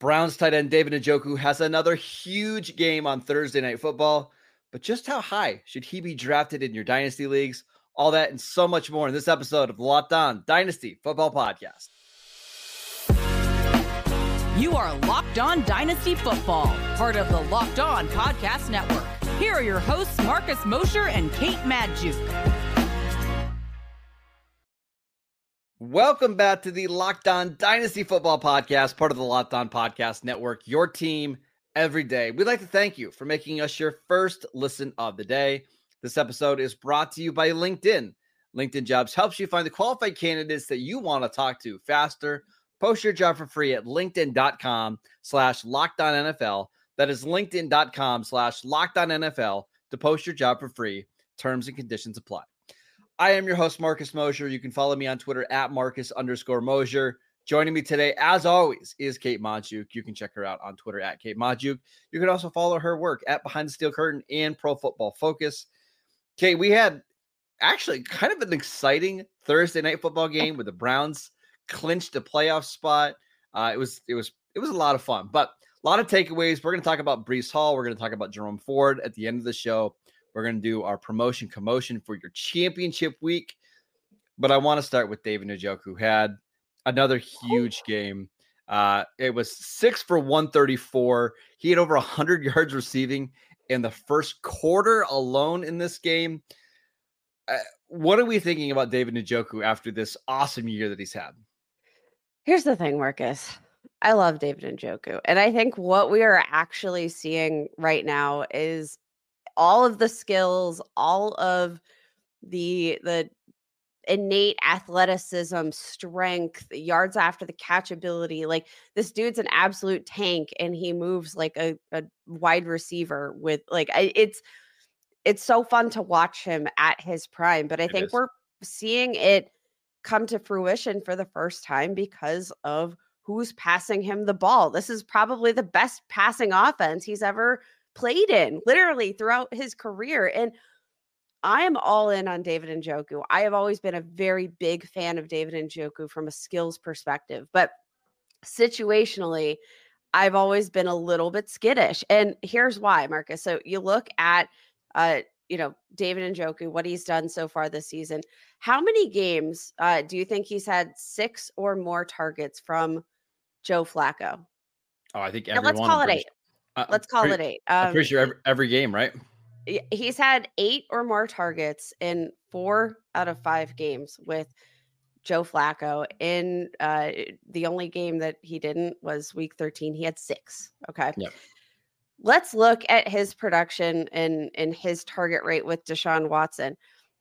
Browns tight end David Njoku has another huge game on Thursday Night Football. But just how high should he be drafted in your dynasty leagues? All that and so much more in this episode of Locked On Dynasty Football Podcast. You are Locked On Dynasty Football, part of the Locked On Podcast Network. Here are your hosts, Marcus Mosher and Kate Magdziuk. Welcome back to the Locked On Dynasty Football Podcast, part of the Locked On Podcast Network, your team every day. We'd like to thank you for making us your first listen of the day. This episode is brought to you by LinkedIn. LinkedIn Jobs helps you find the qualified candidates that you want to talk to faster. Post your job for free at linkedin.com slash NFL. That is linkedin.com slash NFL to post your job for free. Terms and conditions apply. I am your host, Marcus Mosher. You can follow me on Twitter at Marcus underscore Mosher. Joining me today, as always, is Kate Magdziuk. You can check her out on Twitter at Kate Magdziuk. You can also follow her work at Behind the Steel Curtain and Pro Football Focus. Kate, we had actually kind of an exciting Thursday night football game where the Browns clinched a playoff spot. Uh, it was it was it was a lot of fun, but a lot of takeaways. We're going to talk about Breece Hall. We're going to talk about Jerome Ford at the end of the show. We're going to do our promotion commotion for your championship week. But I want to start with David Njoku, who had another huge game. Uh, it was six for 134. He had over 100 yards receiving in the first quarter alone in this game. Uh, what are we thinking about David Njoku after this awesome year that he's had? Here's the thing, Marcus. I love David Njoku. And I think what we are actually seeing right now is all of the skills, all of the the innate athleticism, strength, yards after the catch ability. Like this dude's an absolute tank and he moves like a, a wide receiver with like it's it's so fun to watch him at his prime. But I it think is. we're seeing it come to fruition for the first time because of who's passing him the ball. This is probably the best passing offense he's ever played in literally throughout his career. And I am all in on David Njoku. I have always been a very big fan of David Njoku from a skills perspective, but situationally, I've always been a little bit skittish. And here's why, Marcus. So you look at uh, you know, David Njoku, what he's done so far this season. How many games uh, do you think he's had six or more targets from Joe Flacco? Oh, I think now, let's call it eight. Uh, Let's call pretty, it eight. Um, I'm pretty sure every, every game, right? He's had eight or more targets in four out of five games with Joe Flacco. In uh, the only game that he didn't was week 13. He had six. Okay. Yep. Let's look at his production and, and his target rate with Deshaun Watson.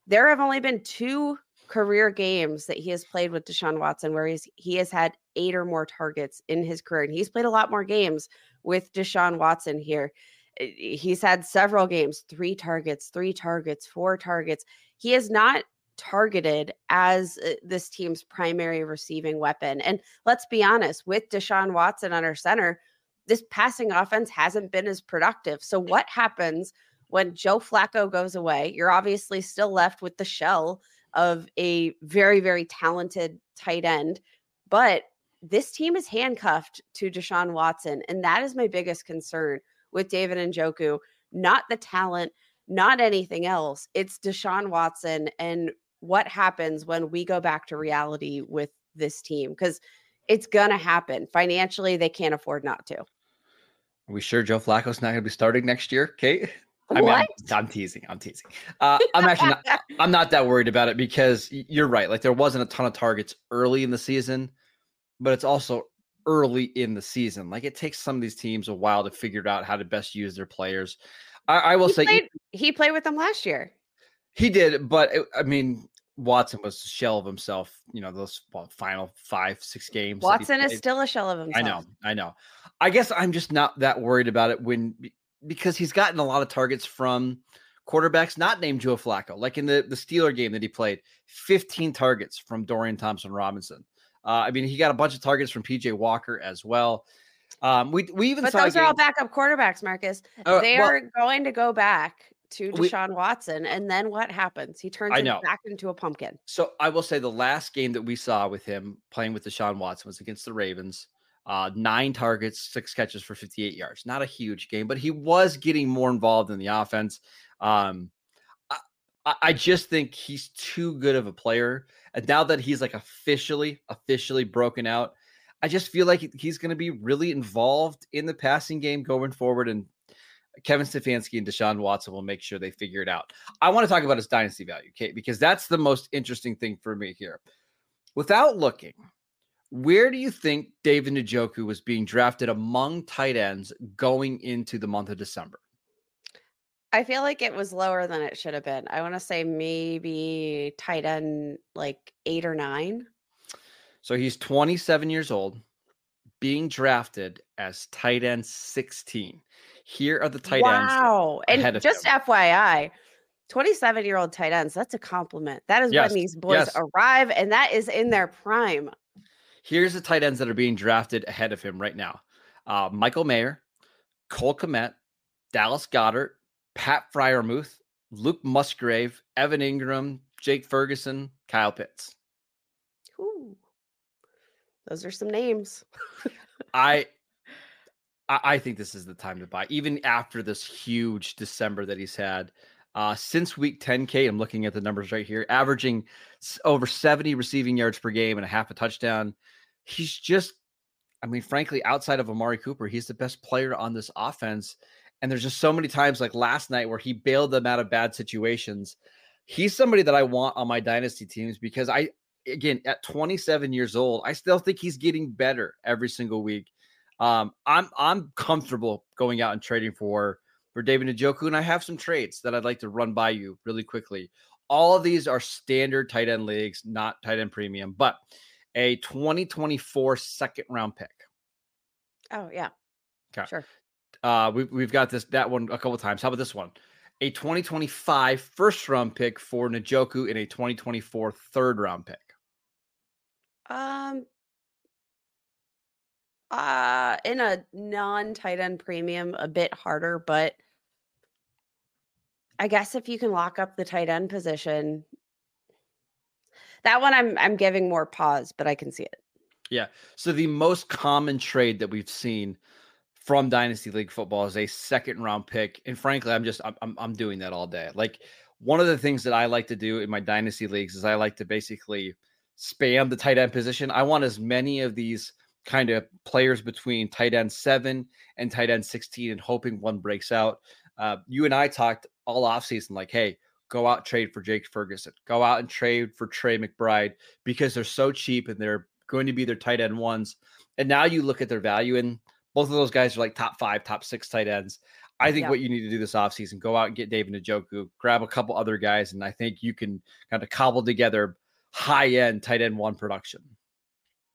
There have only been two career games that he has played with Deshaun Watson where he's he has had eight or more targets in his career. And he's played a lot more games with Deshaun Watson here. Eh, he's had several games, three targets, three targets, four targets. He is not targeted as eh, this team's primary receiving weapon. And let's be honest, with Deshaun Watson on our center, this passing offense hasn't been as productive. So, what happens when Joe Flacco goes away? You're obviously still left with the shell of a very, very talented tight end, but this team is handcuffed to Deshaun Watson. And that is my biggest concern with David Njoku, Not the talent, not anything else. It's Deshaun Watson and what happens when we go back to reality with this team. Because it's going to happen. Financially, they can't afford not to. Are we sure Joe Flacco's not going to be starting next year, Kate? I mean, I'm, I'm, teasing. I'm teasing. Uh, I'm actually not. I'm not that worried about it because you're right. Like there wasn't a ton of targets early in the season but it's also early in the season. Like it takes some of these teams a while to figure out how to best use their players. I, I will he say played, he played with them last year. He did, but it, I mean, Watson was a shell of himself. You know, those well, final five, six games. Watson is still a shell of himself. I know, I know. I guess I'm just not that worried about it when because he's gotten a lot of targets from quarterbacks not named Joe Flacco. Like in the the Steeler game that he played, 15 targets from Dorian Thompson Robinson. Uh, I mean, he got a bunch of targets from PJ Walker as well. Um, we we even but those are all backup quarterbacks, Marcus. Uh, they well, are going to go back to Deshaun we, Watson, and then what happens? He turns back into a pumpkin. So I will say the last game that we saw with him playing with Deshaun Watson was against the Ravens. uh, nine targets, six catches for 58 yards. Not a huge game, but he was getting more involved in the offense. Um, I, just think he's too good of a player. And now that he's like officially, officially broken out, I just feel like he's going to be really involved in the passing game going forward. And Kevin Stefanski and Deshaun Watson will make sure they figure it out. I want to talk about his dynasty value, Kate, because that's the most interesting thing for me here. Without looking, where do you think David Njoku was being drafted among tight ends going into the month of December? I feel like it was lower than it should have been. I want to say maybe tight end like eight or nine. So he's 27 years old, being drafted as tight end 16. Here are the tight wow. ends. Wow. And just him. FYI, 27 year old tight ends, that's a compliment. That is yes. when these boys yes. arrive, and that is in their prime. Here's the tight ends that are being drafted ahead of him right now uh, Michael Mayer, Cole Kmet, Dallas Goedert, Pat Freiermuth, Luke Musgrave, Evan Engram, Jake Ferguson, Kyle Pitts. Ooh, those are some names. I I think this is the time to buy, even after this huge December that he's had. Uh, since week 10K, I'm looking at the numbers right here, averaging over 70 receiving yards per game and a half a touchdown he's just, I mean, frankly, outside of Amari Cooper, he's the best player on this offense. And there's just so many times like last night where he bailed them out of bad situations. He's somebody that I want on my dynasty teams because I, again, at 27 years old, I still think he's getting better every single week. Um, I'm I'm comfortable going out and trading for for David Njoku, and I have some trades that I'd like to run by you really quickly. All of these are standard tight end leagues, not tight end premium. But a 2024 second round pick. Oh yeah. Okay. Sure. Uh, we, we've got this that one a couple times. How about this one? A 2025 first round pick for Njoku and a 2024 third round pick. Um. Uh, in a non tight end premium, a bit harder, but I guess if you can lock up the tight end position, that one I'm I'm giving more pause, but I can see it. Yeah. So the most common trade that we've seen from Dynasty League football is a second round pick, and frankly, I'm just I'm I'm doing that all day. Like one of the things that I like to do in my Dynasty leagues is I like to basically spam the tight end position. I want as many of these kind of players between tight end seven and tight end 16 and hoping one breaks out. Uh, you and I talked all offseason like, hey, go out trade for Jake Ferguson, go out and trade for Trey McBride because they're so cheap and they're going to be their tight end ones. And now you look at their value, and both of those guys are like top five, top six tight ends. I think yeah. what you need to do this offseason, go out and get David Njoku, grab a couple other guys, and I think you can kind of cobble together high end tight end one production.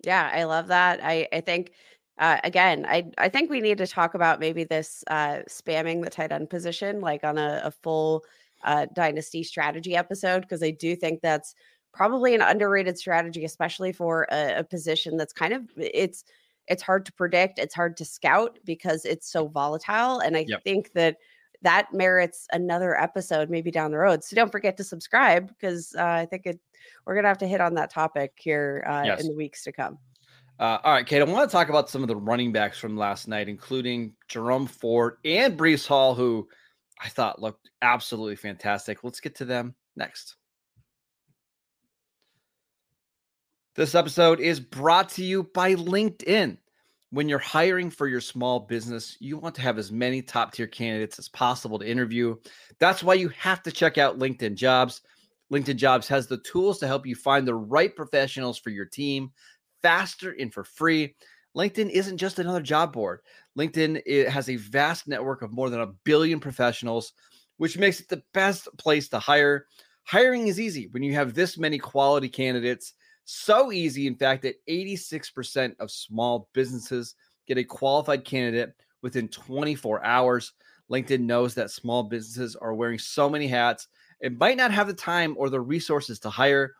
Yeah, I love that. I I think uh, again, I I think we need to talk about maybe this uh, spamming the tight end position, like on a, a full uh, dynasty strategy episode because I do think that's probably an underrated strategy, especially for a, a, position that's kind of it's it's hard to predict, it's hard to scout because it's so volatile, and I yep. think that that merits another episode maybe down the road. So don't forget to subscribe because uh, I think it we're gonna have to hit on that topic here uh, yes. in the weeks to come. Uh, all right, Kate, I want to talk about some of the running backs from last night, including Jerome Ford and Breece Hall, who I thought looked absolutely fantastic. Let's get to them next. This episode is brought to you by LinkedIn. When you're hiring for your small business, you want to have as many top tier candidates as possible to interview. That's why you have to check out LinkedIn Jobs. LinkedIn Jobs has the tools to help you find the right professionals for your team faster and for free. LinkedIn isn't just another job board. LinkedIn has a vast network of more than a billion professionals, which makes it the best place to hire. Hiring is easy when you have this many quality candidates. So easy, in fact, that 86% of small businesses get a qualified candidate within 24 hours. LinkedIn knows that small businesses are wearing so many hats and might not have the time or the resources to hire.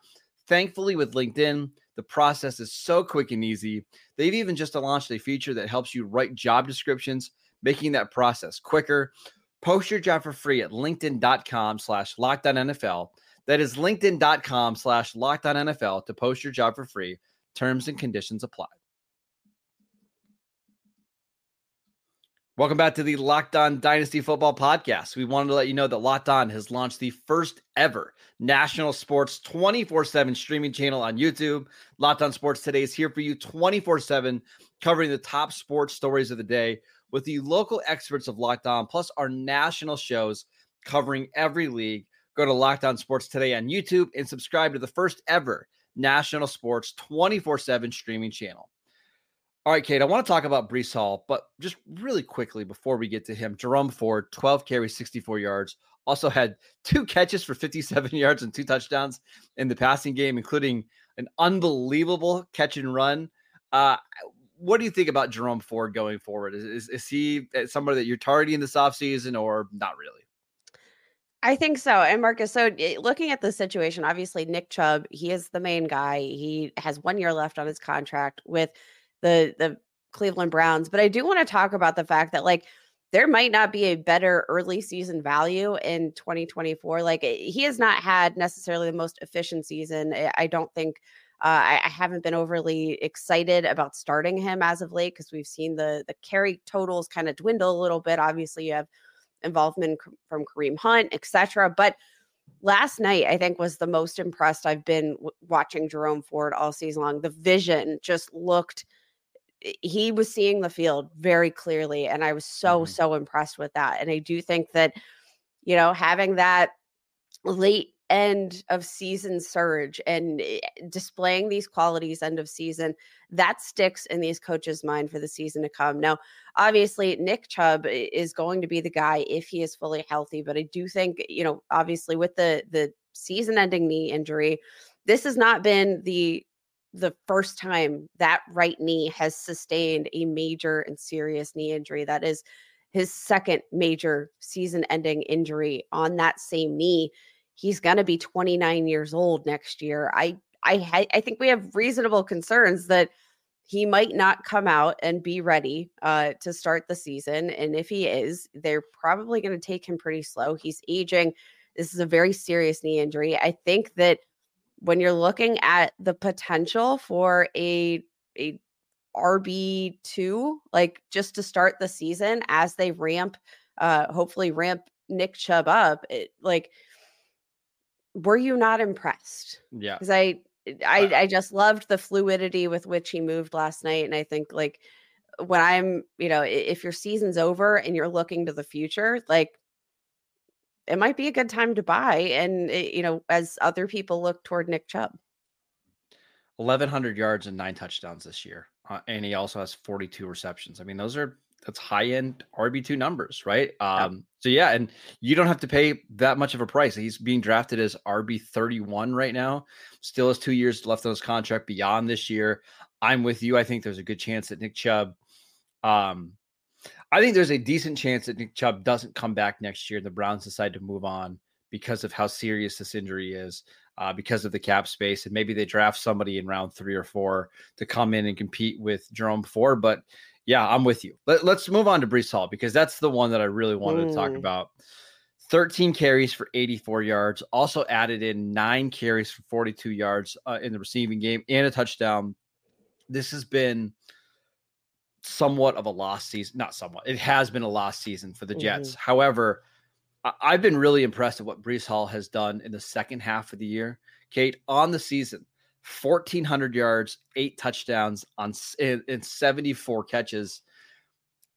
Thankfully, with LinkedIn, the process is so quick and easy. They've even just launched a feature that helps you write job descriptions, making that process quicker. Post your job for free at linkedin.com slash NFL. That is linkedin.com slash NFL to post your job for free. Terms and conditions apply. Welcome back to the Locked On Dynasty Football Podcast. We wanted to let you know that Locked On has launched the first ever national sports 24 7 streaming channel on YouTube. Locked On Sports Today is here for you 24 7, covering the top sports stories of the day with the local experts of Locked On, plus our national shows covering every league. Go to Locked On Sports Today on YouTube and subscribe to the first ever national sports 24 7 streaming channel. All right, Kate, I want to talk about Breece Hall, but just really quickly before we get to him, Jerome Ford, 12 carries, 64 yards, also had two catches for 57 yards and two touchdowns in the passing game, including an unbelievable catch and run. Uh, what do you think about Jerome Ford going forward? Is, is, is he uh, somebody that you're targeting this offseason or not really? I think so. And Marcus, so eh, looking at the situation, obviously Nick Chubb, he is the main guy. He has one year left on his contract with – the the Cleveland Browns. But I do want to talk about the fact that like there might not be a better early season value in 2024. Like eh, he has not had necessarily the most efficient season. Eh, I don't think uh, I, I, haven't been overly excited about starting him as of late because we've seen the the carry totals kind of dwindle a little bit. Obviously, you have involvement from Kareem Hunt, etc. But last night I think was the most impressed I've been w- watching Jerome Ford all season long. The vision just looked he was seeing the field very clearly and i was so mm-hmm. so impressed with that and i do think that you know having that late end of season surge and eh, displaying these qualities end of season that sticks in these coaches mind for the season to come now obviously nick chubb is going to be the guy if he is fully healthy but i do think you know obviously with the the season ending knee injury this has not been the the first time that right knee has sustained a major and serious knee injury. That is his second major season ending injury on that same knee. He's going to be 29 years old next year. I I I think we have reasonable concerns that he might not come out and be ready uh, to start the season. And if he is, they're probably going to take him pretty slow. He's aging. This is a very serious knee injury. I think that when you're looking at the potential for a a RB2 like just to start the season as they ramp uh hopefully ramp Nick Chubb up it, like were you not impressed? Yeah. Cuz I I I just loved the fluidity with which he moved last night and I think like when I'm, you know, if your season's over and you're looking to the future, like it might be a good time to buy. And, it, eh, you know, as other people look toward Nick Chubb. 1,100 yards and nine touchdowns this year. Uh, and he also has 42 receptions. I mean, those are that's high end RB2 numbers, right? Um, yeah. So, yeah, and you don't have to pay that much of a price. He's being drafted as RB31 right now, still has two years left on his contract beyond this year. I'm with you. I think there's a good chance that Nick Chubb um, I think there's a decent chance that Nick Chubb doesn't come back next year. The Browns decide to move on because of how serious this injury is, uh, because of the cap space, and maybe they draft somebody in round three or four to come in and compete with Jerome Ford. But yeah, I'm with you. Let, us move on to Breece Hall because that's the one that I really wanted mm. to talk mm. about. 13 carries for 84 yards, also added in nine carries for 42 yards uh, in the receiving game and a touchdown. This has been somewhat of a lost season. Not somewhat. It has been a lost season for the Jets. Mm-hmm. However, I- have been really impressed at what Breece Hall has done in the second half of the year. Kate, on the season, 1,400 yards, eight touchdowns on in, in 74 catches.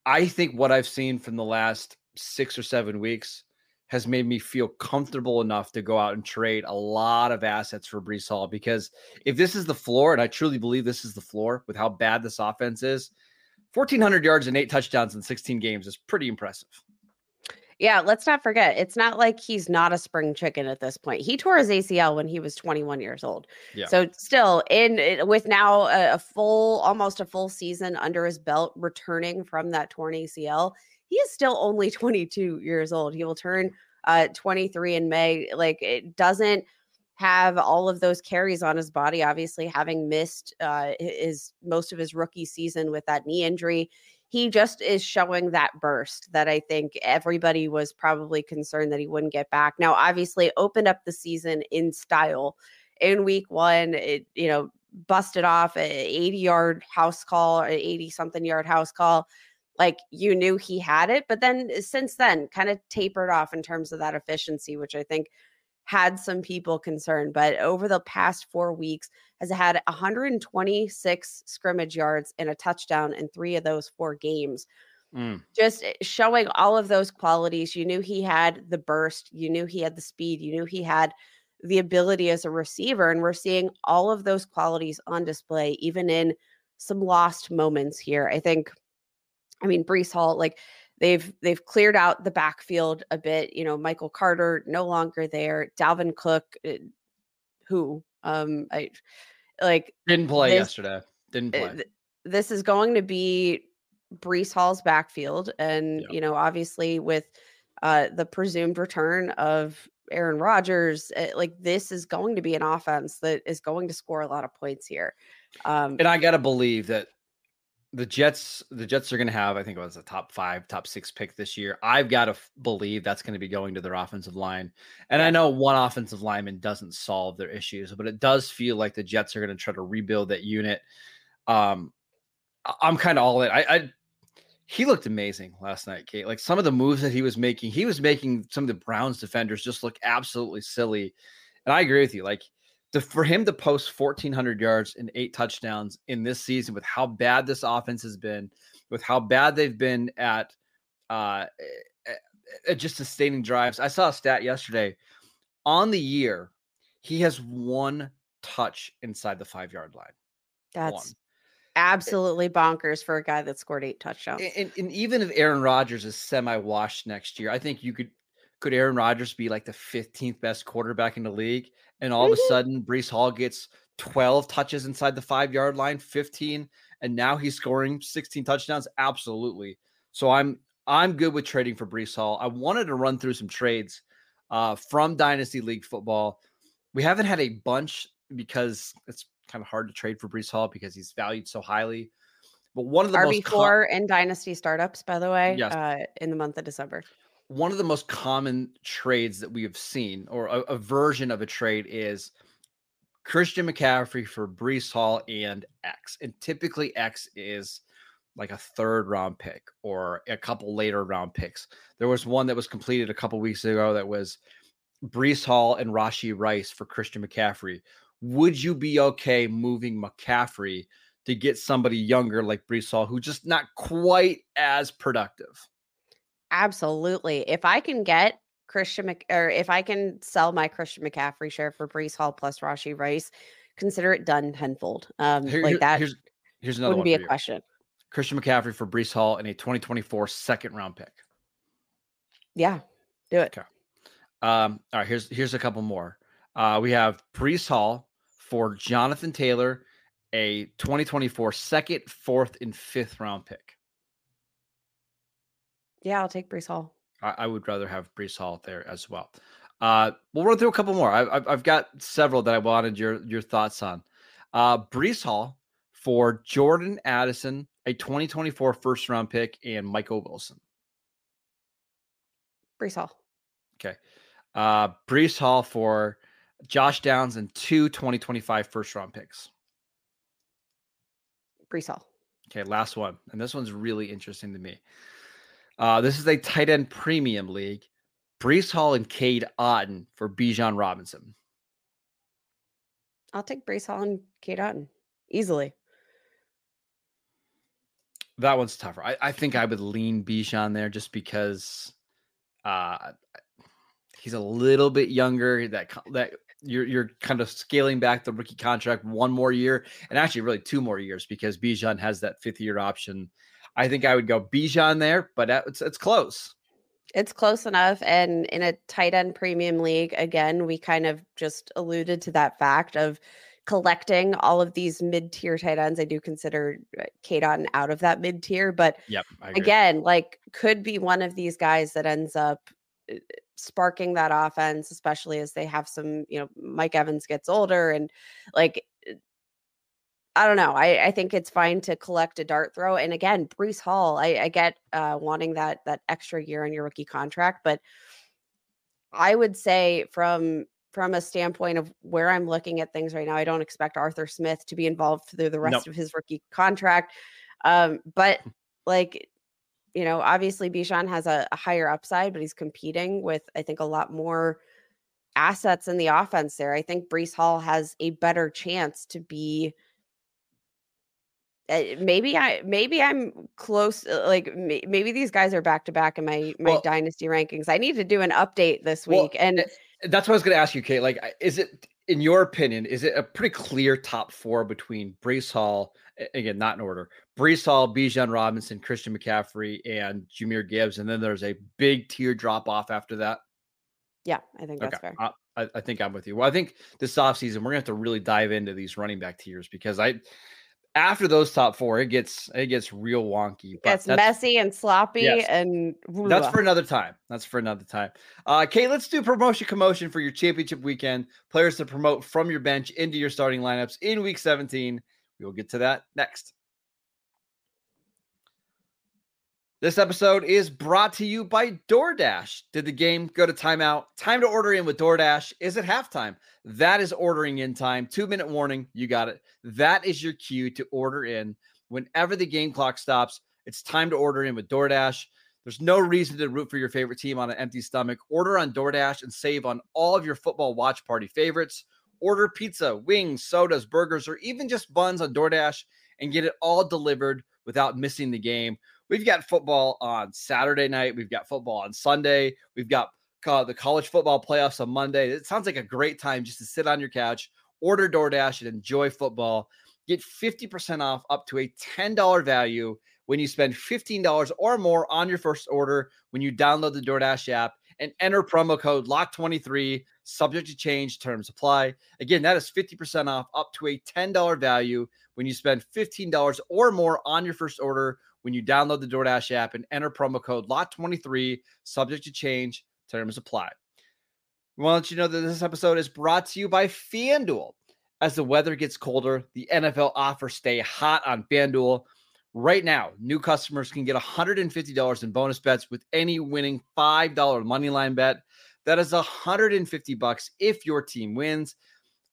I think what I've seen from the last six or seven weeks has made me feel comfortable enough to go out and trade a lot of assets for Breece Hall because if this is the floor, and I truly believe this is the floor with how bad this offense is, 1,400 yards and eight touchdowns in 16 games is pretty impressive. Yeah, let's not forget, it's not like he's not a spring chicken at this point. He tore his ACL when he was 21 years old. Yeah. So still in with now a, a full almost a full season under his belt returning from that torn ACL, he is still only 22 years old. He will turn uh 23 in May. Like it doesn't have all of those carries on his body. Obviously, having missed uh, his most of his rookie season with that knee injury, he just is showing that burst that I think everybody was probably concerned that he wouldn't get back. Now, obviously, opened up the season in style in week one. It you know busted off a 80 yard house call, an 80 something yard house call. like you knew he had it. But then eh, since then, kind of tapered off in terms of that efficiency, which I think had some people concerned. But over the past four weeks, has had 126 scrimmage yards and a touchdown in three of those four games. Mm. Just eh, showing all of those qualities. You knew he had the burst, you knew he had the speed, you knew he had the ability as a receiver. And we're seeing all of those qualities on display, even in some lost moments here. I think, I mean, Breece Hall, like they've they've cleared out the backfield a bit. You know, Michael Carter no longer there. Dalvin Cook, eh, who um I like didn't play this, yesterday. Didn't eh, play. this is going to be Breece Hall's backfield, and yep. you know, obviously with uh the presumed return of Aaron Rodgers, like this is going to be an offense that is going to score a lot of points here. Um, and I gotta believe that the Jets, the Jets are going to have, I think it was a top five, top six pick this year. I've got to f- believe that's going to be going to their offensive line. And I know one offensive lineman doesn't solve their issues, but it does feel like the Jets are going to try to rebuild that unit. Um, I'm kind of all in. I, I, he looked amazing last night, Kate. Like some of the moves that he was making, he was making some of the Browns defenders just look absolutely silly. And I agree with you. Like to, for him to post 1,400 yards and eight touchdowns in this season with how bad this offense has been, with how bad they've been at, uh, at just sustaining drives. I saw a stat yesterday on the year, he has one touch inside the five yard line. That's one. absolutely bonkers for a guy that scored eight touchdowns. And, and even if Aaron Rodgers is semi washed next year, I think you could could Aaron Rodgers be like the 15th best quarterback in the league? And all mm-hmm. of a mm-hmm. sudden, Breece Hall gets 12 touches inside the five yard line, 15, and now he's scoring 16 touchdowns. Absolutely. So I'm I'm good with trading for Breece Hall. I wanted to run through some trades uh, from Dynasty League football. We haven't had a bunch because it's kind of hard to trade for Breece Hall because he's valued so highly. But one of the RB4 com- and Dynasty startups, by the way, yes. uh, in the month of December one of the most common trades that we have seen, or a, a version of a trade, is Christian McCaffrey for Breece Hall and X. And typically, X is like a third round pick or a couple later round picks. There was one that was completed a couple weeks ago that was Breece Hall and Rashee Rice for Christian McCaffrey. Would you be okay moving McCaffrey to get somebody younger like Breece Hall, who's just not quite as productive? Absolutely. If I can get Christian Mc, or if I can sell my Christian McCaffrey share for Breece Hall plus Rashee Rice, consider it done tenfold. Um, Here, like that. Here's, here's another wouldn't be a you. question. Christian McCaffrey for Breece Hall in a 2024 second round pick. Yeah, do it. Okay. Um, all right. Here's here's a couple more. Uh, we have Breece Hall for Jonathan Taylor, a 2024 second, fourth, and fifth round pick. Yeah, I'll take Breece Hall. I, I would rather have Breece Hall there as well. Uh, we'll run through a couple more. I, have got several that I wanted your your thoughts on. Uh, Breece Hall for Jordan Addison, a 2024 first round pick, and Michael Wilson. Breece Hall. Okay. Uh, Breece Hall for Josh Downs and two 2025 first round picks. Breece Hall. Okay, last one. And this one's really interesting to me. Uh, this is a tight end premium league. Breece Hall and Cade Otton for Bijan Robinson. I'll take Breece Hall and Cade Otton easily. That one's tougher. I, I think I would lean Bijan there just because uh, he's a little bit younger. That that you're you're kind of scaling back the rookie contract one more year, and actually really two more years because Bijan has that fifth year option I think I would go Bijan there, but it's it's close. It's close enough. And in a tight end premium league, again, we kind of just alluded to that fact of collecting all of these mid tier tight ends. I do consider uh, Cade Otton of that mid tier, but yep, again, like could be one of these guys that ends up uh, sparking that offense, especially as they have some, you know, Mike Evans gets older and like I don't know. I, I think it's fine to collect a dart throw. And again, Breece Hall, I, I get uh, wanting that that extra year on your rookie contract, but I would say from from a standpoint of where I'm looking at things right now, I don't expect Arthur Smith to be involved through the rest nope. of his rookie contract. Um, but like you know, obviously Bijan has a, a higher upside, but he's competing with, I think, a lot more assets in the offense there. I think Breece Hall has a better chance to be maybe I maybe I'm close uh, like maybe these guys are back to back in my my well, dynasty rankings. I need to do an update this week well, and that's what I was going to ask you Kate like is it in your opinion is it a pretty clear top 4 between Breece Hall again not in order Breece Hall, Bijan Robinson, Christian McCaffrey and Jahmyr Gibbs and then there's a big tier drop off after that? Yeah, I think that's okay. fair. I, I think I'm with you. Well, I think this offseason we're going to have to really dive into these running back tiers because I after those top four, it gets it gets real wonky. It gets messy and sloppy, yes. and that's for another time. That's for another time. Uh, Kate, let's do promotion commotion for your championship weekend. Players to promote from your bench into your starting lineups in week 17. We will get to that next. This episode is brought to you by DoorDash. Did the game go to timeout? Time to order in with DoorDash. Is it halftime? That is ordering in time. Two minute warning. You got it. That is your cue to order in. Whenever the game clock stops, it's time to order in with DoorDash. There's no reason to root for your favorite team on an empty stomach. Order on DoorDash and save on all of your football watch party favorites. Order pizza, wings, sodas, burgers, or even just buns on DoorDash and get it all delivered without missing the game. We've got football on Saturday night. We've got football on Sunday. We've got the college football playoffs on Monday. It sounds like a great time just to sit on your couch, order DoorDash, and enjoy football. Get 50% off up to a $10 value when you spend $15 or more on your first order when you download the DoorDash app and enter promo code LOCKED23, subject to change, terms apply. Again, that is 50% off up to a $10 value when you spend $15 or more on your first order when you download the DoorDash app and enter promo code LOCKED23, subject to change, terms apply. We want to let you know that this episode is brought to you by FanDuel. As the weather gets colder, the NFL offers stay hot on FanDuel. Right now, new customers can get $150 in bonus bets with any winning $5 money line bet. That is 150 bucks if your team wins.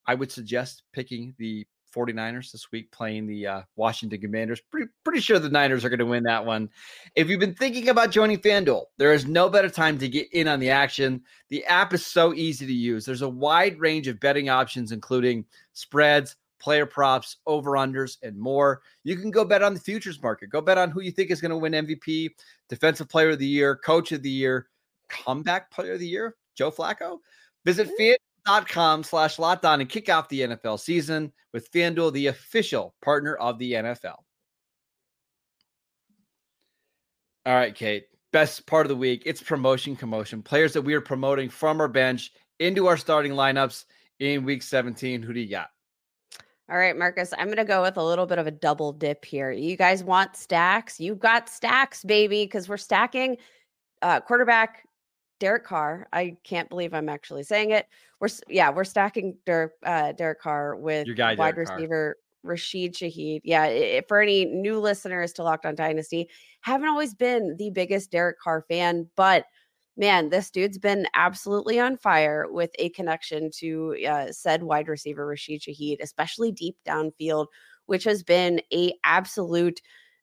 I would suggest picking the 49ers this week playing the uh, Washington Commanders. Pretty, pretty sure the Niners are going to win that one. If you've been thinking about joining FanDuel, there is no better time to get in on the action. The app is so easy to use. There's a wide range of betting options, including spreads, player props, over unders, and more. You can go bet on the futures market. Go bet on who you think is going to win MVP, Defensive Player of the Year, Coach of the Year, Comeback Player of the Year, Joe Flacco. Visit FanDuel com slash locked on and kick off the NFL season with FanDuel, the official partner of the NFL. All right, Kate. Best part of the week. It's promotion commotion. Players that we are promoting from our bench into our starting lineups in week 17. Who do you got? All right, Marcus, I'm going to go with a little bit of a double dip here. You guys want stacks? You've got stacks, baby, because we're stacking uh, quarterback, Derek Carr. I can't believe I'm actually saying it. We're yeah, we're stacking Derek uh, Derek Carr with Your guy, wide Derek receiver Carr. Rashid Shaheed. Yeah, it, for any new listeners to Locked On Dynasty, haven't always been the biggest Derek Carr fan, but man, this dude's been absolutely on fire with a connection to uh, said wide receiver Rashid Shaheed, especially deep downfield, which has been a absolute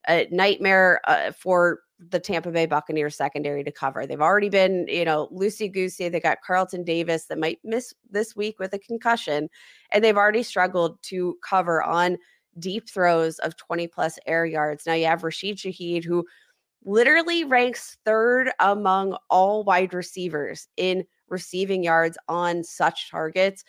uh, nightmare uh, for the Tampa Bay Buccaneers secondary to cover. They've already been, you know, loosey goosey. They got Carlton Davis that might miss this week with a concussion, and they've already struggled to cover on deep throws of 20 plus air yards. Now you have Rashid Shaheed, who literally ranks third among all wide receivers in receiving yards on such targets.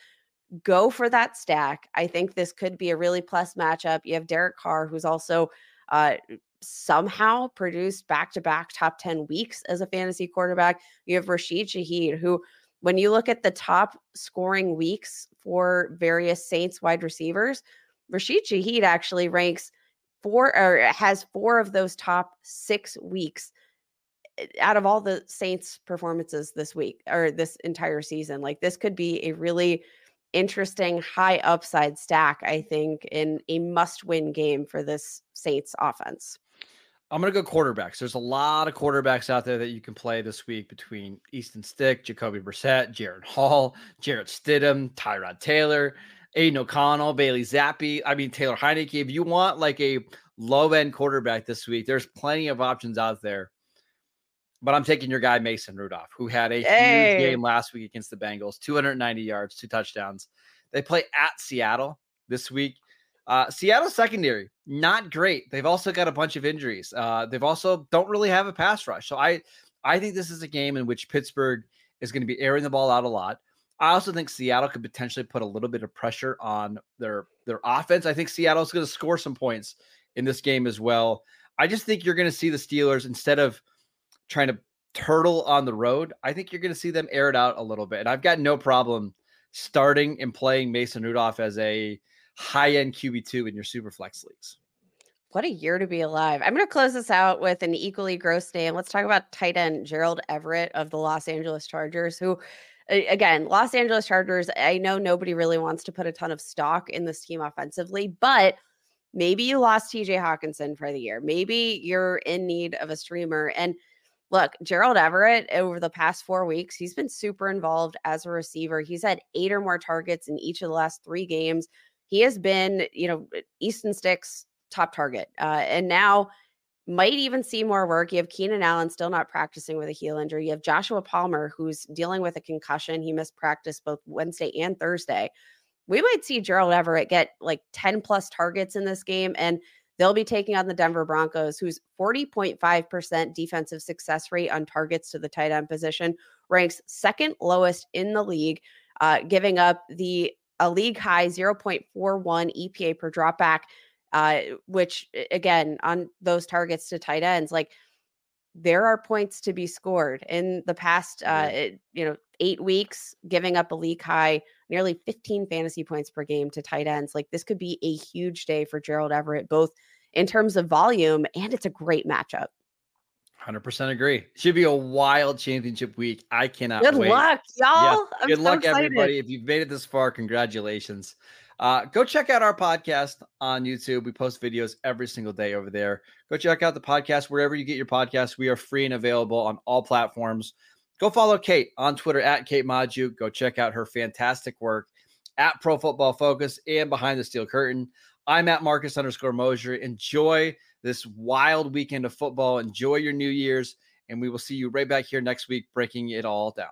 Go for that stack. I think this could be a really plus matchup. You have Derek Carr, who's also uh, somehow produced back to back top 10 weeks as a fantasy quarterback. You have Rashid Shaheed, who, when you look at the top scoring weeks for various Saints wide receivers, Rashid Shaheed actually ranks four or has four of those top six weeks eh, out of all the Saints performances this week or this entire season. Like this could be a really interesting high upside stack, I think, in a must win game for this Saints offense. I'm going to go quarterbacks. There's a lot of quarterbacks out there that you can play this week between Easton Stick, Jacoby Brissett, Jaren Hall, Jarrett Stidham, Tyrod Taylor, Aidan O'Connell, Bailey Zappe. I mean, Taylor Heinicke. If you want like a low end quarterback this week, there's plenty of options out there but I'm taking your guy Mason Rudolph, who had a Hey. huge game last week against the Bengals, 290 yards, two touchdowns. They play at Seattle this week. Uh, Seattle secondary not great. They've also got a bunch of injuries. Uh, they've also don't really have a pass rush. So I I think this is a game in which Pittsburgh is going to be airing the ball out a lot. I also think Seattle could potentially put a little bit of pressure on their their offense. I think Seattle's going to score some points in this game as well. I just think you're going to see the Steelers instead of trying to turtle on the road. I think you're going to see them air it out a little bit. And I've got no problem starting and playing Mason Rudolph as a high end QB2 in your super flex leagues. What a year to be alive. I'm going to close this out with an equally gross name. Let's talk about tight end Gerald Everett of the Los Angeles Chargers, who, again, Los Angeles Chargers, I know nobody really wants to put a ton of stock in this team offensively, but maybe you lost TJ Hockenson for the year. Maybe you're in need of a streamer. And look, Gerald Everett over the past four weeks, he's been super involved as a receiver. He's had eight or more targets in each of the last three games. He has been, you know, Easton Sticks top target. Uh, and now might even see more work. You have Keenan Allen still not practicing with a heel injury. You have Joshua Palmer, who's dealing with a concussion. He missed practice both Wednesday and Thursday. We might see Gerald Everett get like 10 plus targets in this game, and they'll be taking on the Denver Broncos, whose 40.5% defensive success rate on targets to the tight end position ranks second lowest in the league, uh, giving up the a league high 0.41 EPA per dropback uh, which again on those targets to tight ends, like there are points to be scored in the past, uh, it- you know, eight weeks, giving up a league high nearly 15 fantasy points per game to tight ends. Like this could be a huge day for Gerald Everett, both in terms of volume and it's a great matchup. 100% agree. Should be a wild championship week. I cannot Good wait. luck, y'all. I'm Good so luck, excited. everybody. If you've made it this far, congratulations. Uh, go check out our podcast on YouTube. We post videos every single day over there. Go check out the podcast wherever you get your podcasts. We are free and available on all platforms. Go follow Kate on Twitter at Kate Magdziuk. Go check out her fantastic work at Pro Football Focus and Behind the Steel Curtain. I'm at Marcus underscore Mosher. Enjoy this wild weekend of football. Enjoy your New Year's, and we will see you right back here next week, breaking it all down.